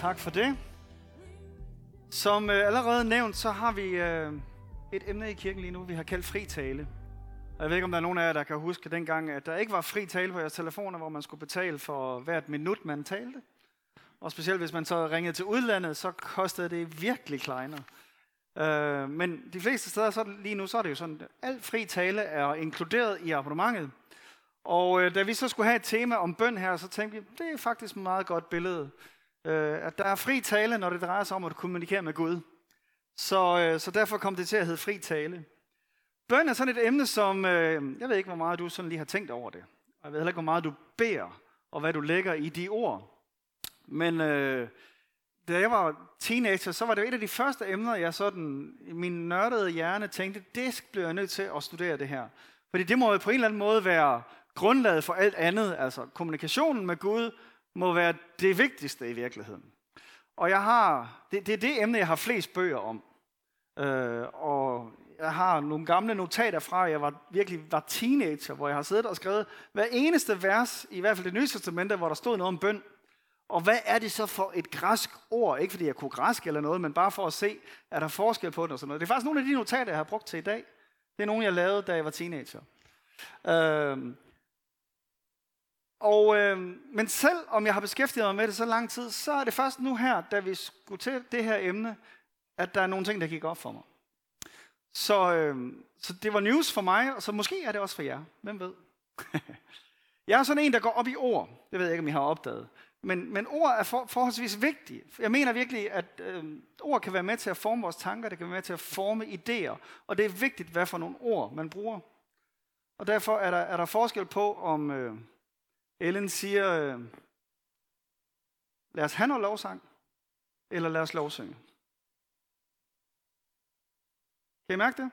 Tak for det. Som øh, allerede nævnt, så har vi øh, et emne i kirken lige nu, vi har kaldt fri tale. Og jeg ved ikke, om der er nogen af jer, der kan huske dengang, at der ikke var fri tale på jeres telefoner, hvor man skulle betale for hvert minut, man talte. Og specielt hvis man så ringede til udlandet, så kostede det virkelig kleiner. Øh, men de fleste steder så lige nu, så er det jo sådan, at al fri tale er inkluderet i abonnementet. Og øh, da vi så skulle have et tema om bøn her, så tænkte vi, det er faktisk et meget godt billede. Øh, at der er fri tale, når det drejer sig om at kommunikere med Gud. Så, øh, så derfor kom det til at hedde fri tale. Bøn er sådan et emne, som, øh, jeg ved ikke, hvor meget du sådan lige har tænkt over det. Og jeg ved heller ikke, hvor meget du beder, og hvad du lægger i de ord. Men øh, da jeg var teenager, så var det et af de første emner, jeg sådan, i min nørdede hjerne tænkte, det bliver jeg nødt til at studere det her. Fordi det må jo på en eller anden måde være grundlaget for alt andet. Altså kommunikationen med Gud må være det vigtigste i virkeligheden. Og jeg har, det, det er det emne, jeg har flest bøger om. Øh, og jeg har nogle gamle notater fra, at jeg var, virkelig var teenager, hvor jeg har siddet og skrevet hver eneste vers, i hvert fald det nye testamente, hvor der stod noget om bøn. Og hvad er det så for et græsk ord? Ikke fordi jeg kunne græsk eller noget, men bare for at se, er der forskel på det og sådan noget. Det er faktisk nogle af de notater, jeg har brugt til i dag. Det er nogle, jeg lavede, da jeg var teenager. Øh, og, øh, men selv om jeg har beskæftiget mig med det så lang tid, så er det først nu her, da vi skulle til det her emne, at der er nogle ting, der gik op for mig. Så, øh, så det var news for mig, og så måske er det også for jer. Hvem ved? jeg er sådan en, der går op i ord. Det ved jeg ikke, om I har opdaget. Men, men ord er for, forholdsvis vigtige. Jeg mener virkelig, at øh, ord kan være med til at forme vores tanker, det kan være med til at forme idéer, og det er vigtigt, hvad for nogle ord man bruger. Og derfor er der, er der forskel på, om øh, Ellen siger, øh, lad os have noget lovsang, eller lad os lovsynge. Kan I mærke det?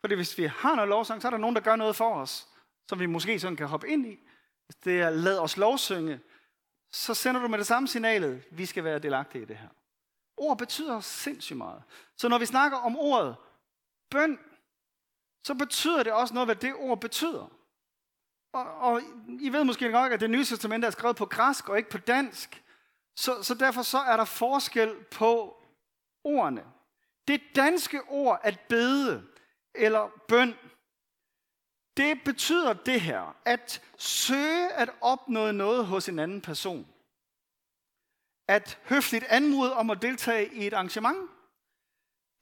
Fordi hvis vi har noget lovsang, så er der nogen, der gør noget for os, som vi måske sådan kan hoppe ind i. Hvis det er, lad os lovsynge, så sender du med det samme signalet, vi skal være delagtige i det her. Ord betyder sindssygt meget. Så når vi snakker om ordet bøn, så betyder det også noget, hvad det ord betyder. Og, og I ved måske nok, at det nye testament er skrevet på græsk og ikke på dansk. Så, så derfor så er der forskel på ordene. Det danske ord at bede eller bøn, det betyder det her, at søge at opnå noget hos en anden person. At høfligt anmode om at deltage i et arrangement,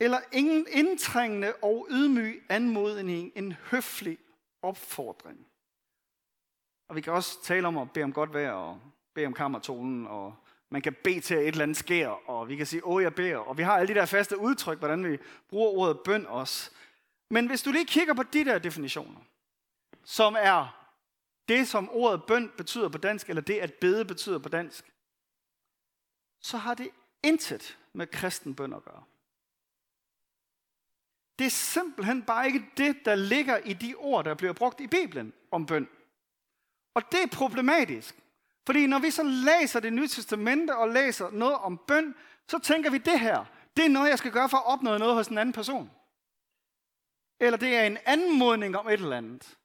eller ingen indtrængende og ydmyg anmodning, en høflig opfordring. Og vi kan også tale om at bede om godt vejr, og bede om kammertonen, og man kan bede til, at et eller andet sker, og vi kan sige, åh, jeg beder. Og vi har alle de der faste udtryk, hvordan vi bruger ordet bøn også. Men hvis du lige kigger på de der definitioner, som er det, som ordet bøn betyder på dansk, eller det, at bede betyder på dansk, så har det intet med kristen bøn at gøre. Det er simpelthen bare ikke det, der ligger i de ord, der bliver brugt i Bibelen om bøn. Og det er problematisk. Fordi når vi så læser det nye testamente og læser noget om bøn, så tænker vi det her. Det er noget, jeg skal gøre for at opnå noget hos en anden person. Eller det er en anmodning om et eller andet.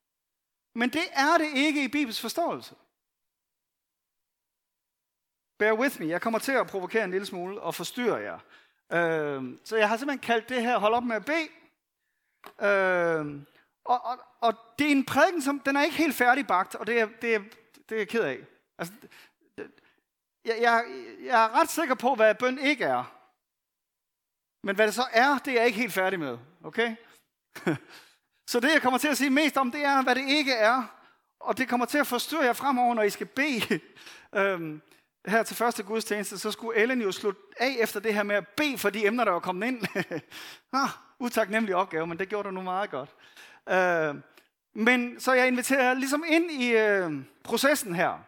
Men det er det ikke i Bibels forståelse. Bear with me. Jeg kommer til at provokere en lille smule og forstyrre jer. Øh, så jeg har simpelthen kaldt det her, hold op med at bede. Øh, og, og, og det er en prædiken, som den er ikke helt færdigbagt, og det er, det er, det er jeg ked af. Altså, det, jeg, jeg, jeg er ret sikker på, hvad bøn ikke er. Men hvad det så er, det er jeg ikke helt færdig med. Okay? så det, jeg kommer til at sige mest om, det er, hvad det ikke er. Og det kommer til at forstyrre jer fremover, når I skal bede. øhm, her til første gudstjeneste, så skulle Ellen jo slutte af efter det her med at bede for de emner, der var kommet ind. ah, utaknemmelig opgave, men det gjorde du nu meget godt. Øh, men så jeg inviterer ligesom ind i øh, processen her,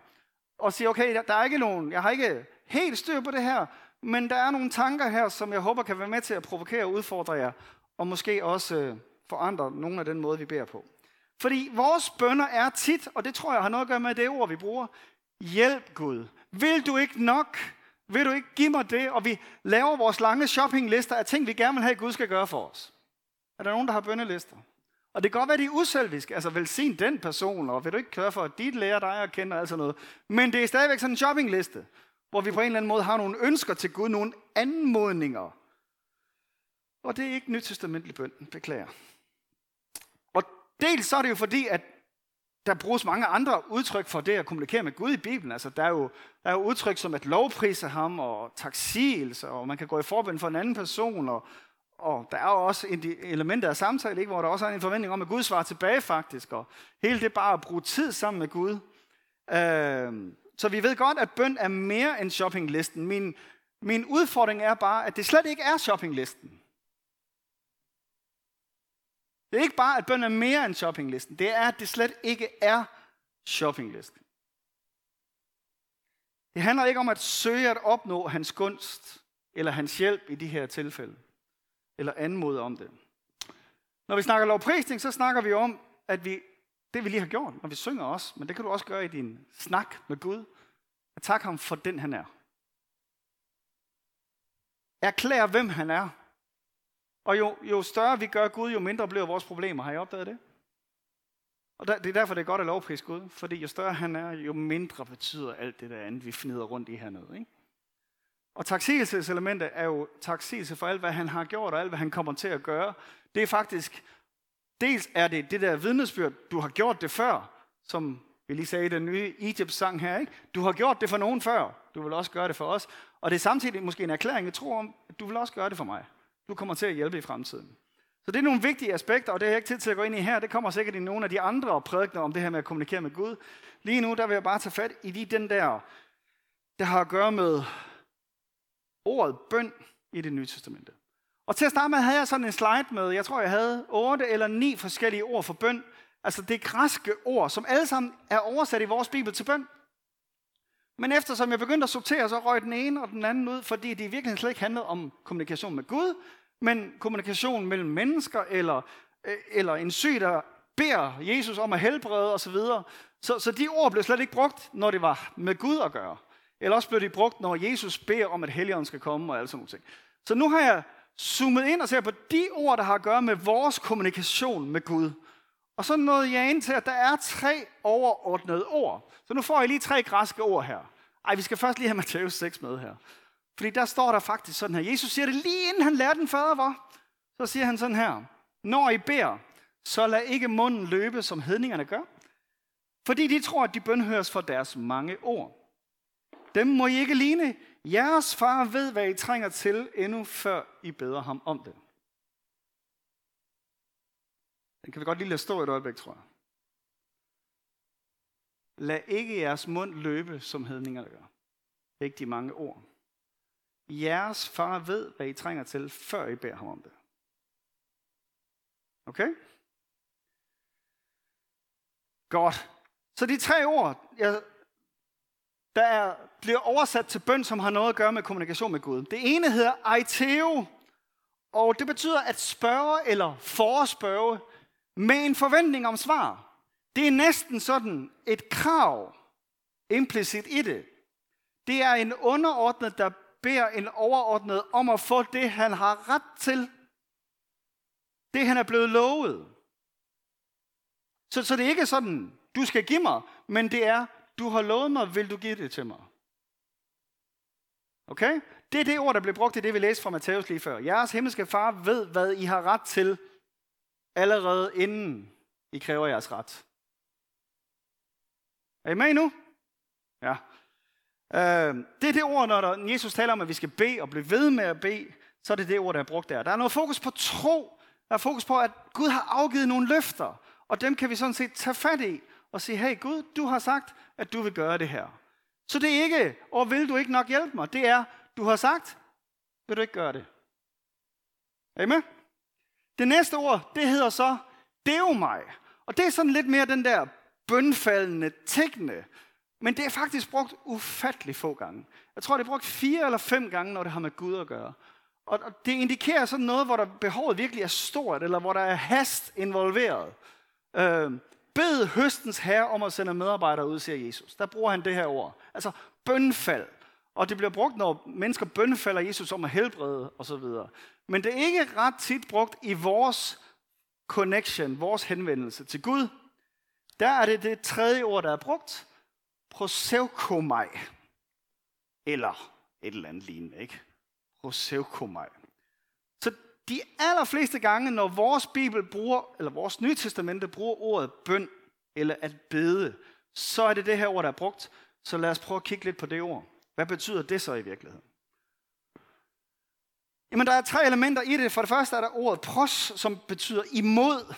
og siger, okay, der er ikke nogen, jeg har ikke helt styr på det her, men der er nogle tanker her, som jeg håber kan være med til at provokere og udfordre jer, og måske også øh, forandre nogle af den måde, vi beder på. Fordi vores bønder er tit, og det tror jeg har noget at gøre med det ord, vi bruger, hjælp Gud. Vil du ikke nok? Vil du ikke give mig det? Og vi laver vores lange shoppinglister af ting, vi gerne vil have, at Gud skal gøre for os. Er der nogen, der har bønnelister? Og det kan godt være, at de er uselviske. Altså velsign den person, og vil du ikke køre for, at dit lærer dig at kende og alt sådan noget. Men det er stadigvæk sådan en shoppingliste. hvor vi på en eller anden måde har nogle ønsker til Gud, nogle anmodninger. Og det er ikke nytestamentlig bøn, beklager. Og dels så er det jo fordi, at der bruges mange andre udtryk for det at kommunikere med Gud i Bibelen. Altså, der er jo, der er jo udtryk som at lovprise ham og taksigelse, og man kan gå i forbøn for en anden person, og, og der er jo også elementer af samtale, ikke, hvor der også er en forventning om, at Gud svarer tilbage faktisk, og hele det bare at bruge tid sammen med Gud. Øh, så vi ved godt, at bøn er mere end shoppinglisten. Min, min udfordring er bare, at det slet ikke er shoppinglisten. Det er ikke bare, at bøn er mere end shoppinglisten. Det er, at det slet ikke er shoppinglisten. Det handler ikke om at søge at opnå hans gunst, eller hans hjælp i de her tilfælde, eller anmoder om det. Når vi snakker lovprisning, så snakker vi om, at vi, det vi lige har gjort, når vi synger også, men det kan du også gøre i din snak med Gud, at takke ham for den han er. Erklær, hvem han er, og jo, jo større vi gør Gud, jo mindre bliver vores problemer. Har I opdaget det? Og der, det er derfor, det er godt at lovprise Gud. Fordi jo større han er, jo mindre betyder alt det der andet, vi fnider rundt i hernede. Ikke? Og taksigelseselementet er jo taksigelse for alt, hvad han har gjort, og alt, hvad han kommer til at gøre. Det er faktisk, dels er det det der vidnesbyrd, du har gjort det før, som vi lige sagde i den nye Egypt-sang her. Ikke? Du har gjort det for nogen før, du vil også gøre det for os. Og det er samtidig måske en erklæring, jeg tror om, at du vil også gøre det for mig. Du kommer til at hjælpe i fremtiden. Så det er nogle vigtige aspekter, og det har jeg ikke tid til at gå ind i her. Det kommer sikkert i nogle af de andre prædikner om det her med at kommunikere med Gud. Lige nu, der vil jeg bare tage fat i de, den der, der har at gøre med ordet bøn i det nye testamente. Og til at starte med havde jeg sådan en slide med, jeg tror jeg havde otte eller ni forskellige ord for bøn. Altså det græske ord, som alle sammen er oversat i vores bibel til bøn. Men eftersom jeg begyndte at sortere, så røg den ene og den anden ud, fordi det i virkeligheden slet ikke handlede om kommunikation med Gud, men kommunikation mellem mennesker, eller, øh, eller en syg, der beder Jesus om at helbrede osv. Så, så de ord blev slet ikke brugt, når det var med Gud at gøre. Eller også bliver de brugt, når Jesus beder om, at Helligånden skal komme og alt sådan nogle ting. Så nu har jeg zoomet ind og ser på de ord, der har at gøre med vores kommunikation med Gud. Og så nåede jeg ind til, at der er tre overordnede ord. Så nu får jeg lige tre græske ord her. Ej, vi skal først lige have Matthæus 6 med her. Fordi der står der faktisk sådan her. Jesus siger det lige inden han lærer den fader var. Så siger han sådan her. Når I beder, så lad ikke munden løbe, som hedningerne gør. Fordi de tror, at de bønhøres for deres mange ord. Dem må I ikke ligne. Jeres far ved, hvad I trænger til, endnu før I beder ham om det. Den kan vi godt lige lade stå et øjeblik, tror jeg. Lad ikke jeres mund løbe, som hedninger gør. Ikke de mange ord. Jeres far ved, hvad I trænger til, før I beder ham om det. Okay? Godt. Så de tre ord, jeg, der er, bliver oversat til bøn, som har noget at gøre med kommunikation med Gud. Det ene hedder aiteo, og det betyder at spørge eller forespørge med en forventning om svar. Det er næsten sådan et krav implicit i det. Det er en underordnet, der beder en overordnet om at få det, han har ret til. Det, han er blevet lovet. Så, så det er ikke sådan, du skal give mig, men det er, du har lovet mig, vil du give det til mig? Okay? Det er det ord, der blev brugt i det, vi læste fra Matthæus lige før. Jeres himmelske far ved, hvad I har ret til, allerede inden I kræver jeres ret. Er I med nu? Ja. Øh, det er det ord, når der, Jesus taler om, at vi skal bede og blive ved med at bede, så er det det ord, der er brugt der. Der er noget fokus på tro. Der er fokus på, at Gud har afgivet nogle løfter, og dem kan vi sådan set tage fat i og sige, hey Gud, du har sagt, at du vil gøre det her. Så det er ikke, og vil du ikke nok hjælpe mig? Det er, du har sagt, vil du ikke gøre det? Amen? Det næste ord, det hedder så, det mig. Og det er sådan lidt mere den der bønfaldende, tækkende. Men det er faktisk brugt ufattelig få gange. Jeg tror, det er brugt fire eller fem gange, når det har med Gud at gøre. Og det indikerer sådan noget, hvor der behovet virkelig er stort, eller hvor der er hast involveret. Øh, bed høstens herre om at sende medarbejdere ud, siger Jesus. Der bruger han det her ord. Altså bønfald. Og det bliver brugt, når mennesker bønfalder Jesus om at helbrede osv. Men det er ikke ret tit brugt i vores connection, vores henvendelse til Gud. Der er det det tredje ord, der er brugt. Prosevkomai. eller et eller andet lignende, ikke? Prosevkomai. De allerfleste gange, når vores Bibel bruger, eller vores Nye Testamente bruger ordet bøn, eller at bede, så er det det her ord, der er brugt. Så lad os prøve at kigge lidt på det ord. Hvad betyder det så i virkeligheden? Jamen, der er tre elementer i det. For det første er der ordet pros, som betyder imod.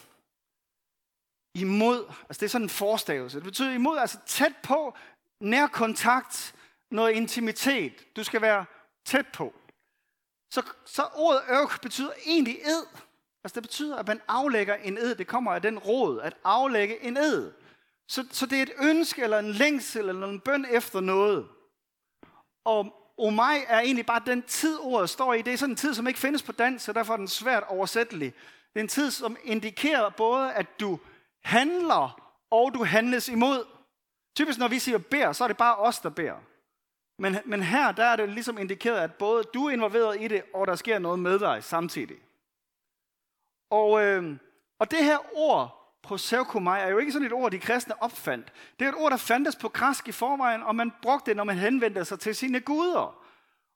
Imod. Altså, det er sådan en forstavelse. Det betyder imod, altså tæt på, nær kontakt, noget intimitet. Du skal være tæt på. Så, så ordet ørk betyder egentlig ed. Altså det betyder, at man aflægger en ed. Det kommer af den råd, at aflægge en ed. Så, så det er et ønske, eller en længsel, eller en bøn efter noget. Og omai er egentlig bare den tid, ordet står i. Det er sådan en tid, som ikke findes på dansk, så derfor er den svært oversættelig. Det er en tid, som indikerer både, at du handler, og du handles imod. Typisk når vi siger bær, så er det bare os, der bærer. Men, men her der er det ligesom indikeret, at både du er involveret i det, og der sker noget med dig samtidig. Og, øh, og det her ord, proseukomai, er jo ikke sådan et ord, de kristne opfandt. Det er et ord, der fandtes på græsk i forvejen, og man brugte det, når man henvendte sig til sine guder.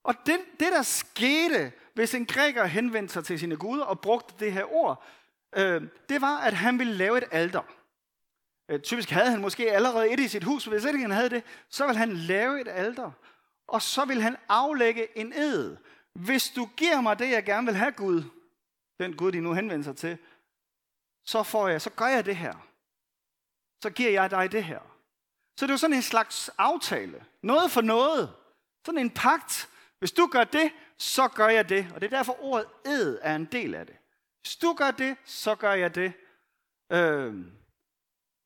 Og det, det der skete, hvis en græker henvendte sig til sine guder og brugte det her ord, øh, det var, at han ville lave et alter. Øh, typisk havde han måske allerede et i sit hus, hvis ikke han havde det, så ville han lave et alter. Og så vil han aflægge en ed. Hvis du giver mig det, jeg gerne vil have, Gud, den Gud, de nu henvender sig til, så får jeg, så gør jeg det her. Så giver jeg dig det her. Så det er jo sådan en slags aftale. Noget for noget. Sådan en pagt. Hvis du gør det, så gør jeg det. Og det er derfor ordet ed er en del af det. Hvis du gør det, så gør jeg det. Øhm.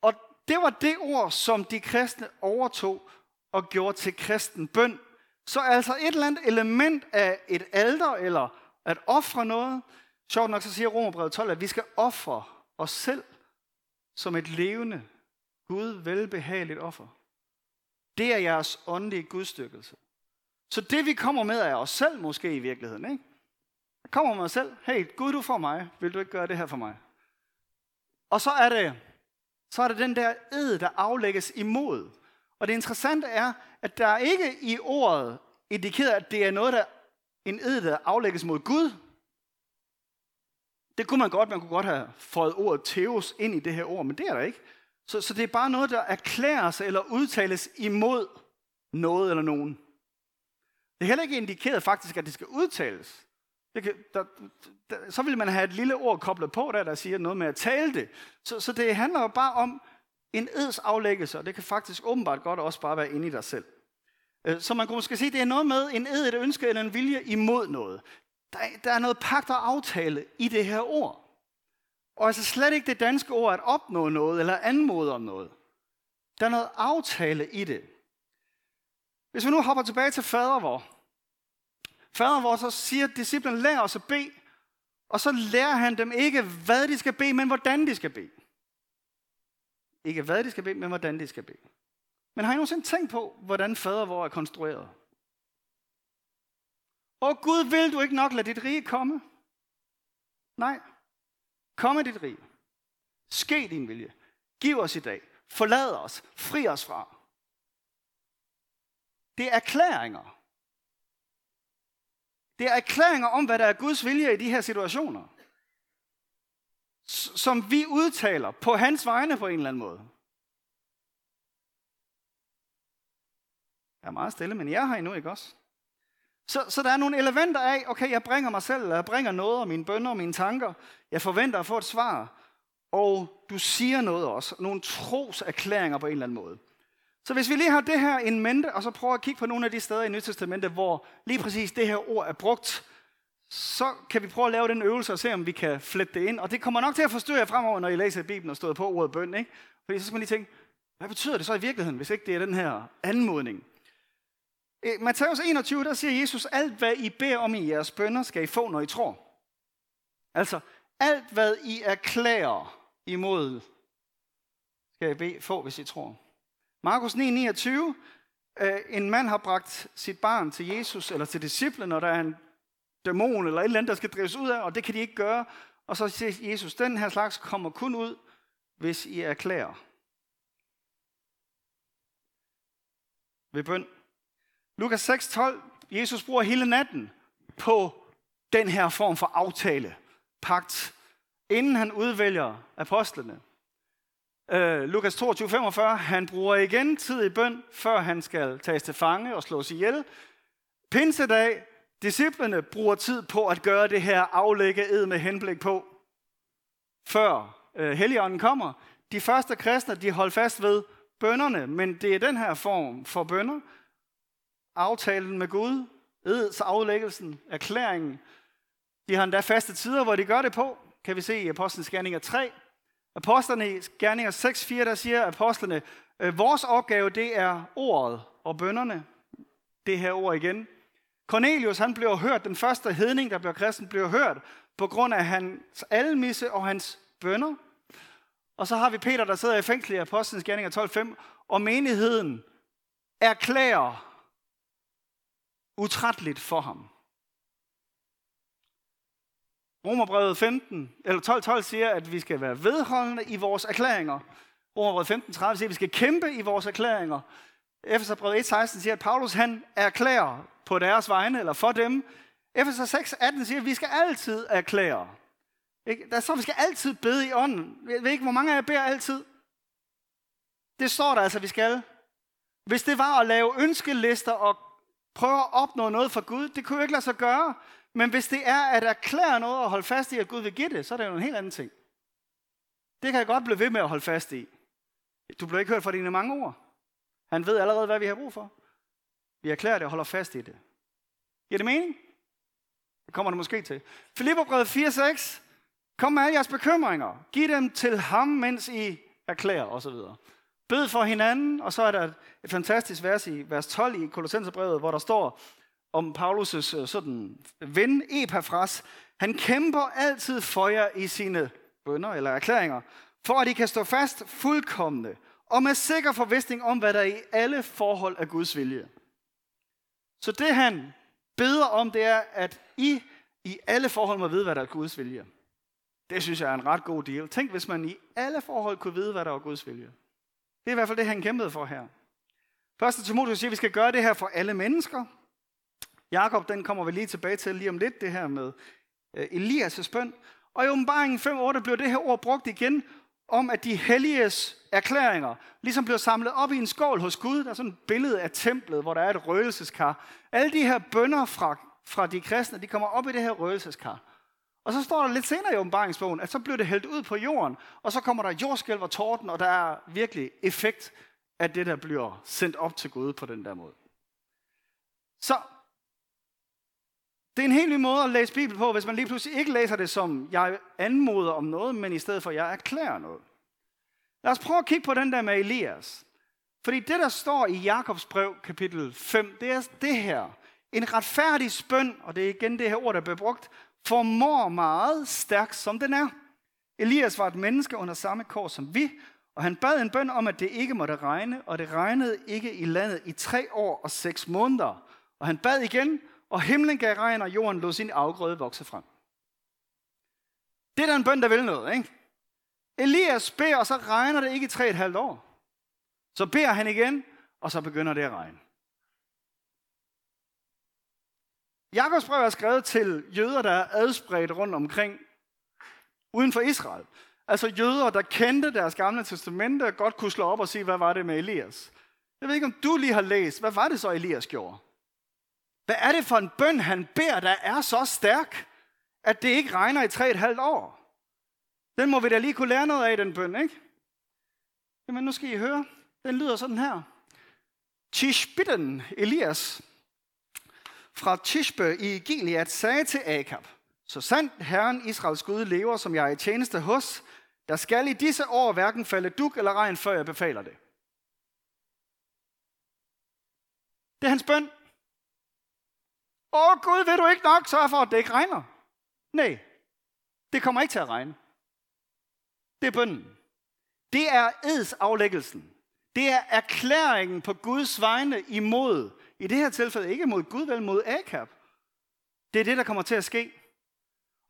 og det var det ord, som de kristne overtog og gjorde til kristen bøn. Så altså et eller andet element af et alter, eller at ofre noget. Sjovt nok så siger Romerbrevet 12, at vi skal ofre os selv som et levende, Gud velbehageligt offer. Det er jeres åndelige gudstykkelse. Så det vi kommer med er os selv måske i virkeligheden. Ikke? Jeg kommer med os selv. Hey, Gud du får mig. Vil du ikke gøre det her for mig? Og så er det, så er det den der ed, der aflægges imod. Og det interessante er, at der ikke i ordet indikerer, at det er noget, der en ed, der aflægges mod Gud. Det kunne man godt, man kunne godt have fået ordet teos ind i det her ord, men det er der ikke. Så, så det er bare noget, der erklæres eller udtales imod noget eller nogen. Det er heller ikke indikeret faktisk, at det skal udtales. Det kan, der, der, så vil man have et lille ord koblet på, der, der siger noget med at tale det. Så, så det handler jo bare om, en eds aflæggelse, og det kan faktisk åbenbart godt også bare være inde i dig selv. Øh, så man kunne måske sige, at det er noget med en ed, et ønske eller en vilje imod noget. Der, der er noget pagt og aftale i det her ord. Og altså slet ikke det danske ord at opnå noget eller anmode om noget. Der er noget aftale i det. Hvis vi nu hopper tilbage til fader vor. Fader vor så siger, disciplen lærer os at bede, og så lærer han dem ikke, hvad de skal bede, men hvordan de skal bede. Ikke hvad de skal bede, men hvordan de skal bede. Men har I nogensinde tænkt på, hvordan fader vor er konstrueret? Og Gud, vil du ikke nok lade dit rige komme? Nej. Kom dit rige. Ske din vilje. Giv os i dag. Forlad os. Fri os fra. Det er erklæringer. Det er erklæringer om, hvad der er Guds vilje i de her situationer som vi udtaler på hans vegne på en eller anden måde. Jeg er meget stille, men jeg har endnu ikke også. Så, så der er nogle elementer af, okay, jeg bringer mig selv, jeg bringer noget af mine bønder og mine tanker. Jeg forventer at få et svar. Og du siger noget også. Nogle troserklæringer på en eller anden måde. Så hvis vi lige har det her en mente, og så prøver at kigge på nogle af de steder i Nyt Testamentet, hvor lige præcis det her ord er brugt, så kan vi prøve at lave den øvelse og se, om vi kan flette det ind. Og det kommer nok til at forstyrre jer fremover, når I læser Bibelen og står på ordet bøn. Ikke? Fordi så skal man lige tænke, hvad betyder det så i virkeligheden, hvis ikke det er den her anmodning? I Matthæus 21, der siger Jesus, alt hvad I beder om i jeres bønder, skal I få, når I tror. Altså, alt hvad I erklærer imod, skal I bede, få, hvis I tror. Markus 9, 29, øh, en mand har bragt sit barn til Jesus, eller til disciplen, og der er en dæmon eller et eller andet, der skal drives ud af, og det kan de ikke gøre. Og så siger Jesus, den her slags kommer kun ud, hvis I erklærer. Ved bøn. Lukas 6:12, Jesus bruger hele natten på den her form for aftale, pagt, inden han udvælger apostlene. Uh, Lukas 22:45, han bruger igen tid i bøn, før han skal tages til fange og slås ihjel. Pinsedag, disciplene bruger tid på at gøre det her aflægge ed med henblik på, før øh, Helligånden kommer. De første kristne, de holdt fast ved bønderne, men det er den her form for bønder, aftalen med Gud, eds aflæggelsen, erklæringen. De har endda faste tider, hvor de gør det på, kan vi se i Apostlenes Gerninger 3. Apostlerne i Gerninger 6.4, der siger apostlene, øh, vores opgave det er ordet og bønderne. Det her ord igen. Cornelius, han blev hørt, den første hedning, der blev kristen, blev hørt på grund af hans almisse og hans bønder. Og så har vi Peter, der sidder i fængsel i Apostlenes Gerninger 12.5, og menigheden erklærer utrætteligt for ham. Romerbrevet 15, eller 12, 12 siger, at vi skal være vedholdende i vores erklæringer. Romerbrevet 15, 30 siger, at vi skal kæmpe i vores erklæringer. Efeserbrevet 1.16 siger, at Paulus han erklærer på deres vegne, eller for dem. Efeser 6.18 siger, at vi skal altid erklære. Ikke? Der står, at vi skal altid bede i ånden. Jeg ved ikke, hvor mange af jer beder altid? Det står der altså, at vi skal. Hvis det var at lave ønskelister og prøve at opnå noget for Gud, det kunne jo ikke lade sig gøre. Men hvis det er at erklære noget og holde fast i, at Gud vil give det, så er det jo en helt anden ting. Det kan jeg godt blive ved med at holde fast i. Du bliver ikke hørt fra dine mange ord. Han ved allerede, hvad vi har brug for. Vi erklærer det og holder fast i det. Giver det mening? Det kommer det måske til. Filipperbrevet 4.6. Kom med alle jeres bekymringer. Giv dem til ham, mens I erklærer osv. Bed for hinanden, og så er der et fantastisk vers i vers 12 i Kolossenserbrevet, hvor der står om Paulus' øh, sådan ven Epafras. Han kæmper altid for jer i sine bønder eller erklæringer, for at I kan stå fast fuldkommende og med sikker forvisning om, hvad der i alle forhold er Guds vilje. Så det han beder om, det er, at I i alle forhold må vide, hvad der er Guds vilje. Det synes jeg er en ret god deal. Tænk, hvis man i alle forhold kunne vide, hvad der var Guds vilje. Det er i hvert fald det, han kæmpede for her. Første Timotheus siger, at vi skal gøre det her for alle mennesker. Jakob, den kommer vi lige tilbage til lige om lidt, det her med øh, Elias' bøn. Og i åbenbaringen 5.8 blev det her ord brugt igen om, at de helliges erklæringer ligesom blev samlet op i en skål hos Gud. Der er sådan et billede af templet, hvor der er et røgelseskar. Alle de her bønder fra, fra de kristne, de kommer op i det her røgelseskar. Og så står der lidt senere i åbenbaringsbogen, at så bliver det hældt ud på jorden, og så kommer der jordskælv og torden, og der er virkelig effekt af det, der bliver sendt op til Gud på den der måde. Så det er en helt ny måde at læse Bibel på, hvis man lige pludselig ikke læser det som, jeg anmoder om noget, men i stedet for, jeg erklærer noget. Lad os prøve at kigge på den der med Elias. Fordi det, der står i Jakobs brev, kapitel 5, det er det her. En retfærdig spøn, og det er igen det her ord, der bliver brugt, formår meget stærkt, som den er. Elias var et menneske under samme kår som vi, og han bad en bøn om, at det ikke måtte regne, og det regnede ikke i landet i tre år og seks måneder. Og han bad igen, og himlen gav regn, og jorden lod sin afgrøde vokse frem. Det er da en bøn, der vil noget, ikke? Elias beder, og så regner det ikke i tre et halvt år. Så beder han igen, og så begynder det at regne. Jakobs brev er skrevet til jøder, der er adspredt rundt omkring uden for Israel. Altså jøder, der kendte deres gamle testamente og godt kunne slå op og sige, hvad var det med Elias. Jeg ved ikke, om du lige har læst, hvad var det så, Elias gjorde? Hvad er det for en bøn, han beder, der er så stærk, at det ikke regner i tre et halvt år? Den må vi da lige kunne lære noget af, den bøn, ikke? Jamen, nu skal I høre. Den lyder sådan her. Tishbitten, Elias, fra Tishbe i Gilead sagde til Akab, så sandt Herren Israels Gud lever, som jeg er i tjeneste hos, der skal i disse år hverken falde duk eller regn, før jeg befaler det. Det er hans bøn. Åh Gud, vil du ikke nok sørge for, at det ikke regner? Nej, det kommer ikke til at regne. Det er bønden. Det er edsaflæggelsen. Det er erklæringen på Guds vegne imod i det her tilfælde ikke mod Gud, vel mod Akab. Det er det, der kommer til at ske.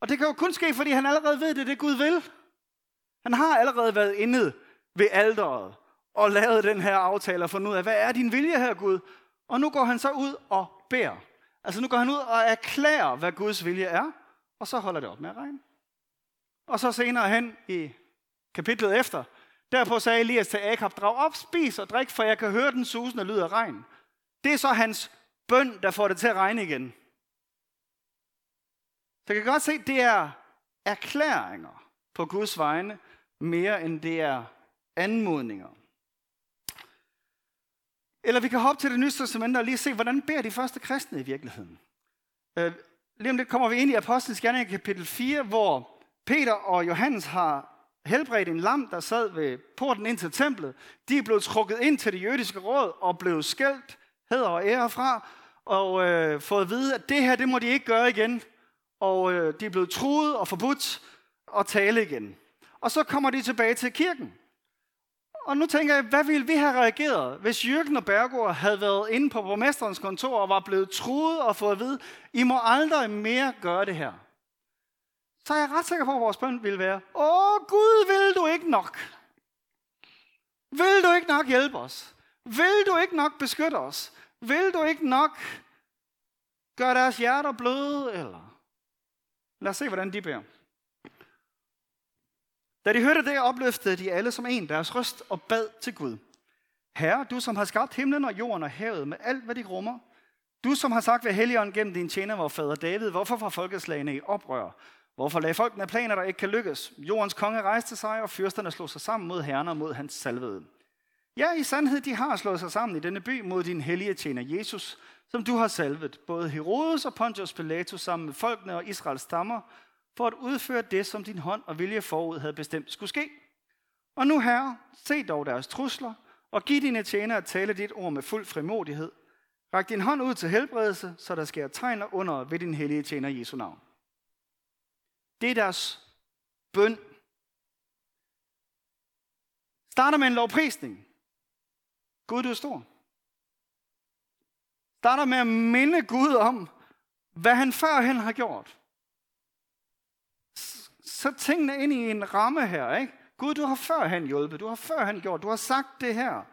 Og det kan jo kun ske, fordi han allerede ved, det er det, Gud vil. Han har allerede været inde ved alderet og lavet den her aftale og fundet ud af, hvad er din vilje her, Gud? Og nu går han så ud og beder. Altså nu går han ud og erklærer, hvad Guds vilje er, og så holder det op med at regne. Og så senere hen i kapitlet efter, derpå sagde Elias til Akab, drag op, spis og drik, for jeg kan høre den susende lyd af regn. Det er så hans bøn, der får det til at regne igen. Så jeg kan godt se, at det er erklæringer på Guds vegne, mere end det er anmodninger. Eller vi kan hoppe til det nye testament og lige se, hvordan beder de første kristne i virkeligheden. Øh, lige om lidt kommer vi ind i Apostlenes Gerninger kapitel 4, hvor Peter og Johannes har helbredt en lam, der sad ved porten ind til templet. De er blevet trukket ind til det jødiske råd og blevet skældt, hæder og ære fra, og øh, fået at vide, at det her, det må de ikke gøre igen. Og øh, de er blevet truet og forbudt at tale igen. Og så kommer de tilbage til kirken. Og nu tænker jeg, hvad ville vi have reageret, hvis Jørgen og Bergård havde været inde på borgmesterens kontor og var blevet truet og fået at vide, I må aldrig mere gøre det her. Så er jeg ret sikker på, at vores bøn ville være, Åh Gud, vil du ikke nok? Vil du ikke nok hjælpe os? Vil du ikke nok beskytte os? Vil du ikke nok gøre deres hjerter bløde? Eller? Lad os se, hvordan de beder. Da de hørte det, opløftede de alle som en deres røst og bad til Gud. Herre, du som har skabt himlen og jorden og havet med alt, hvad de rummer. Du som har sagt ved Helligånden gennem din tjener, vor fader David, hvorfor var folkeslagene i oprør? Hvorfor lagde folkene planer, der ikke kan lykkes? Jordens konge rejste sig, og fyrsterne slog sig sammen mod herren og mod hans salvede. Ja, i sandhed, de har slået sig sammen i denne by mod din hellige tjener Jesus, som du har salvet, både Herodes og Pontius Pilatus sammen med folkene og Israels stammer, for at udføre det, som din hånd og vilje forud havde bestemt skulle ske. Og nu, Herre, se dog deres trusler, og giv dine tjenere at tale dit ord med fuld frimodighed. Ræk din hånd ud til helbredelse, så der sker tegner under ved din hellige tjener Jesu navn. Det er deres bøn. Starter med en lovprisning. Gud, du er stor. Starter med at minde Gud om, hvad han førhen har gjort så tingene ind i en ramme her, ikke? Gud, du har førhen hjulpet, du har førhen gjort, du har sagt det her.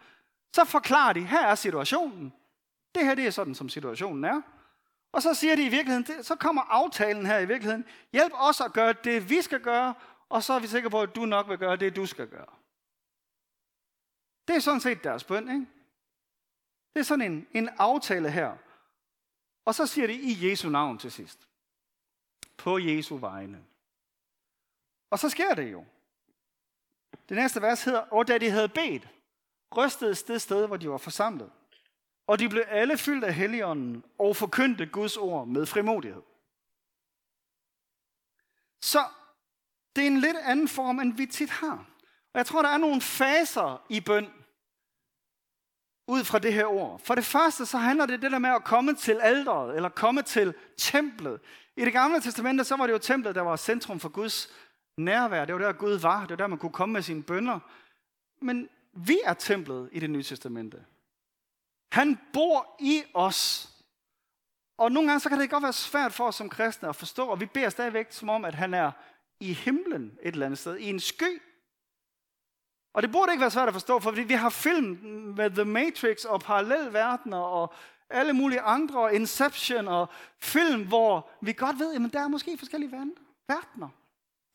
Så forklarer de, her er situationen. Det her, det er sådan, som situationen er. Og så siger de i virkeligheden, så kommer aftalen her i virkeligheden, hjælp os at gøre det, vi skal gøre, og så er vi sikre på, at du nok vil gøre det, du skal gøre. Det er sådan set deres bøn, ikke? Det er sådan en, en aftale her. Og så siger de i Jesu navn til sidst. På Jesu vegne. Og så sker det jo. Det næste vers hedder, og da de havde bedt, rystede det sted, hvor de var forsamlet. Og de blev alle fyldt af Helligånden og forkyndte Guds ord med frimodighed. Så det er en lidt anden form, end vi tit har. Og jeg tror, der er nogle faser i bøn, ud fra det her ord. For det første, så handler det det der med at komme til alderet, eller komme til templet. I det gamle testamente, så var det jo templet, der var centrum for Guds nærvær. Det var der, Gud var. Det var der, man kunne komme med sine bønder. Men vi er templet i det nye testamente. Han bor i os. Og nogle gange så kan det godt være svært for os som kristne at forstå, og vi beder stadigvæk som om, at han er i himlen et eller andet sted, i en sky. Og det burde ikke være svært at forstå, for vi har film med The Matrix og parallelverdener og alle mulige andre, og Inception og film, hvor vi godt ved, at der er måske forskellige verdener.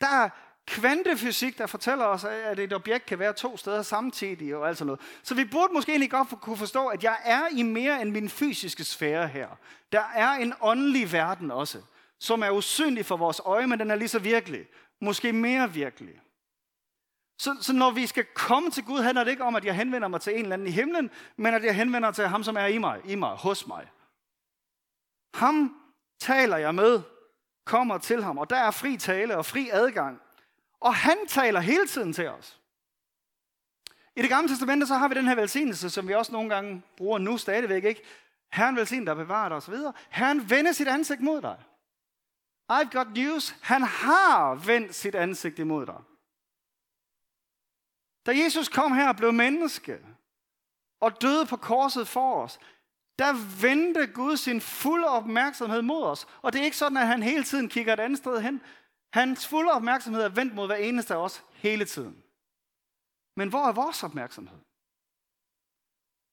Der er kvantefysik, der fortæller os, at et objekt kan være to steder samtidig og alt sådan noget. Så vi burde måske egentlig godt kunne forstå, at jeg er i mere end min fysiske sfære her. Der er en åndelig verden også, som er usynlig for vores øje, men den er lige så virkelig. Måske mere virkelig. Så, så når vi skal komme til Gud, handler det ikke om, at jeg henvender mig til en eller anden i himlen, men at jeg henvender mig til ham, som er i mig, i mig, hos mig. Ham taler jeg med, kommer til ham, og der er fri tale og fri adgang. Og han taler hele tiden til os. I det gamle testamente, så har vi den her velsignelse, som vi også nogle gange bruger nu stadigvæk, ikke? Herren velsigner dig, bevarer dig osv. Herren vender sit ansigt mod dig. I've got news. Han har vendt sit ansigt imod dig. Da Jesus kom her og blev menneske, og døde på korset for os, der vendte Gud sin fulde opmærksomhed mod os. Og det er ikke sådan, at han hele tiden kigger et andet sted hen. Hans fulde opmærksomhed er vendt mod hver eneste af os hele tiden. Men hvor er vores opmærksomhed?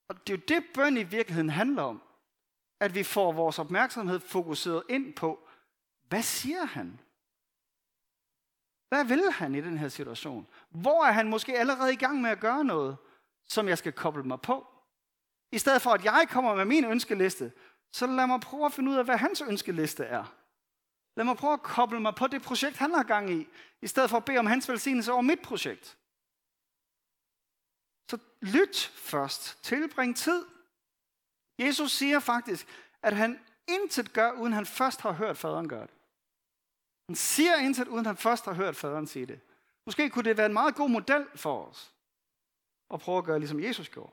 Og det er jo det, bøn i virkeligheden handler om. At vi får vores opmærksomhed fokuseret ind på, hvad siger han? Hvad vil han i den her situation? Hvor er han måske allerede i gang med at gøre noget, som jeg skal koble mig på? I stedet for, at jeg kommer med min ønskeliste, så lad mig prøve at finde ud af, hvad hans ønskeliste er. Lad mig prøve at koble mig på det projekt, han har gang i, i stedet for at bede om hans velsignelse over mit projekt. Så lyt først. Tilbring tid. Jesus siger faktisk, at han intet gør, uden han først har hørt faderen gøre det. Han siger intet, uden han først har hørt faderen sige det. Måske kunne det være en meget god model for os. At prøve at gøre, ligesom Jesus gjorde.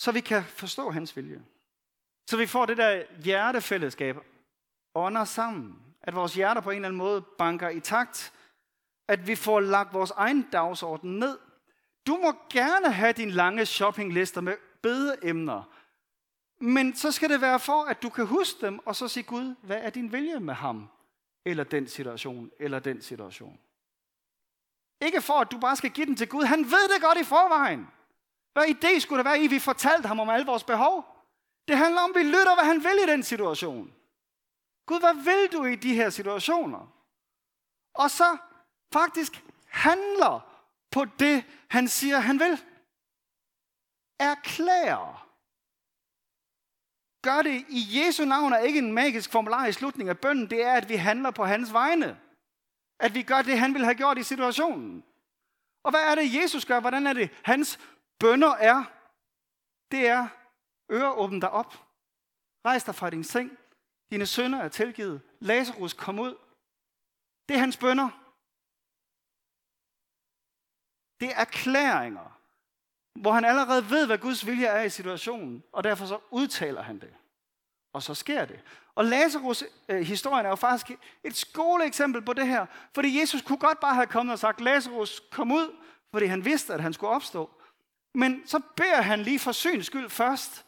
Så vi kan forstå hans vilje. Så vi får det der hjertefællesskab, ånder sammen. At vores hjerter på en eller anden måde banker i takt. At vi får lagt vores egen dagsorden ned. Du må gerne have din lange shoppinglister med bedeemner. Men så skal det være for, at du kan huske dem, og så sige, Gud, hvad er din vilje med ham? Eller den situation, eller den situation. Ikke for, at du bare skal give den til Gud. Han ved det godt i forvejen. Hvad idé skulle der være i, at vi fortalte ham om alle vores behov? Det handler om, at vi lytter, hvad han vil i den situation. Gud, hvad vil du i de her situationer? Og så faktisk handler på det, han siger, han vil. Erklærer. Gør det i Jesu navn er ikke en magisk formular i slutningen af bønnen. Det er, at vi handler på hans vegne. At vi gør det, han vil have gjort i situationen. Og hvad er det, Jesus gør? Hvordan er det, hans bønder er? Det er, Øre åbn dig op. Rejs dig fra din seng. Dine sønner er tilgivet. Lazarus kom ud. Det er hans bønder. Det er erklæringer, hvor han allerede ved, hvad Guds vilje er i situationen, og derfor så udtaler han det. Og så sker det. Og Lazarus øh, historien er jo faktisk et skoleeksempel på det her, fordi Jesus kunne godt bare have kommet og sagt, Lazarus kom ud, fordi han vidste, at han skulle opstå. Men så beder han lige for syns skyld først,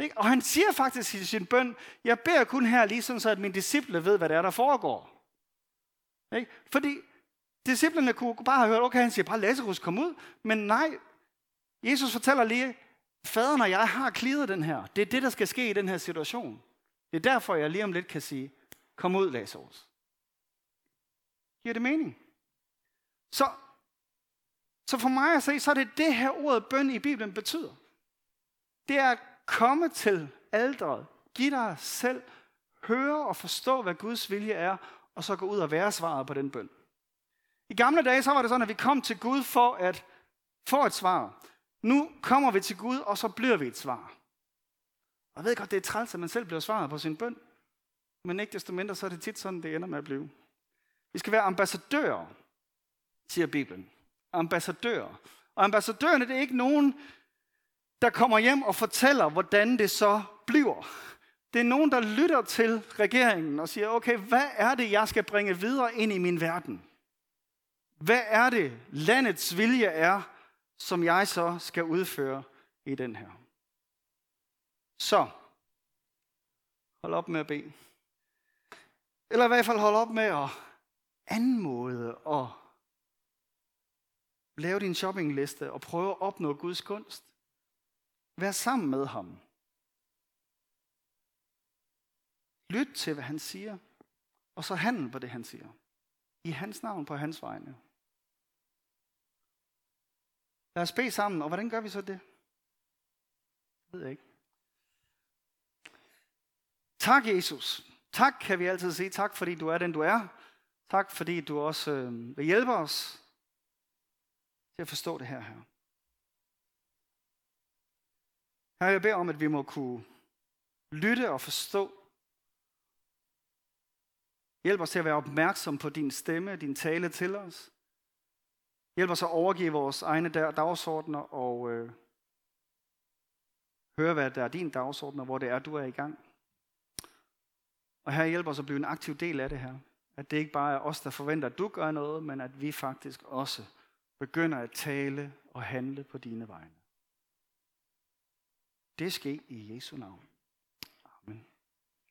ikke? Og han siger faktisk i sin bøn, jeg beder kun her lige sådan, så at mine disciple ved, hvad det er, der foregår. Ikke? Fordi disciplene kunne bare have hørt, okay, han siger bare, Lazarus kom ud. Men nej, Jesus fortæller lige, faderen og jeg har klidet den her. Det er det, der skal ske i den her situation. Det er derfor, jeg lige om lidt kan sige, kom ud, Lazarus. Giver det mening? Så, så for mig at se, så er det det her ordet bøn i Bibelen betyder. Det er at komme til alderet, give dig selv, høre og forstå, hvad Guds vilje er, og så gå ud og være svaret på den bøn. I gamle dage så var det sådan, at vi kom til Gud for at få et svar. Nu kommer vi til Gud, og så bliver vi et svar. Og jeg ved godt, det er træls, at man selv bliver svaret på sin bøn. Men ikke desto mindre, så er det tit sådan, det ender med at blive. Vi skal være ambassadører, siger Bibelen. Ambassadører. Og ambassadørerne, det er ikke nogen, der kommer hjem og fortæller, hvordan det så bliver. Det er nogen, der lytter til regeringen og siger, okay, hvad er det, jeg skal bringe videre ind i min verden? Hvad er det, landets vilje er, som jeg så skal udføre i den her? Så, hold op med at bede. Eller i hvert fald hold op med at anmode og Lav din shoppingliste og prøv at opnå Guds kunst. Vær sammen med ham. Lyt til, hvad han siger, og så handle på det, han siger. I hans navn på hans vegne. Lad os bede sammen, og hvordan gør vi så det? Jeg ved jeg ikke. Tak, Jesus. Tak kan vi altid sige. Tak, fordi du er den, du er. Tak, fordi du også øh, vil hjælpe os til at forstå det her. her. Her jeg beder om, at vi må kunne lytte og forstå. Hjælp os til at være opmærksom på din stemme, din tale til os. Hjælp os at overgive vores egne dagsordner og øh, høre, hvad der er din dagsorden, og hvor det er, du er i gang. Og her hjælper os at blive en aktiv del af det her. At det ikke bare er os, der forventer, at du gør noget, men at vi faktisk også begynder at tale og handle på dine vegne. Det sker i Jesu navn.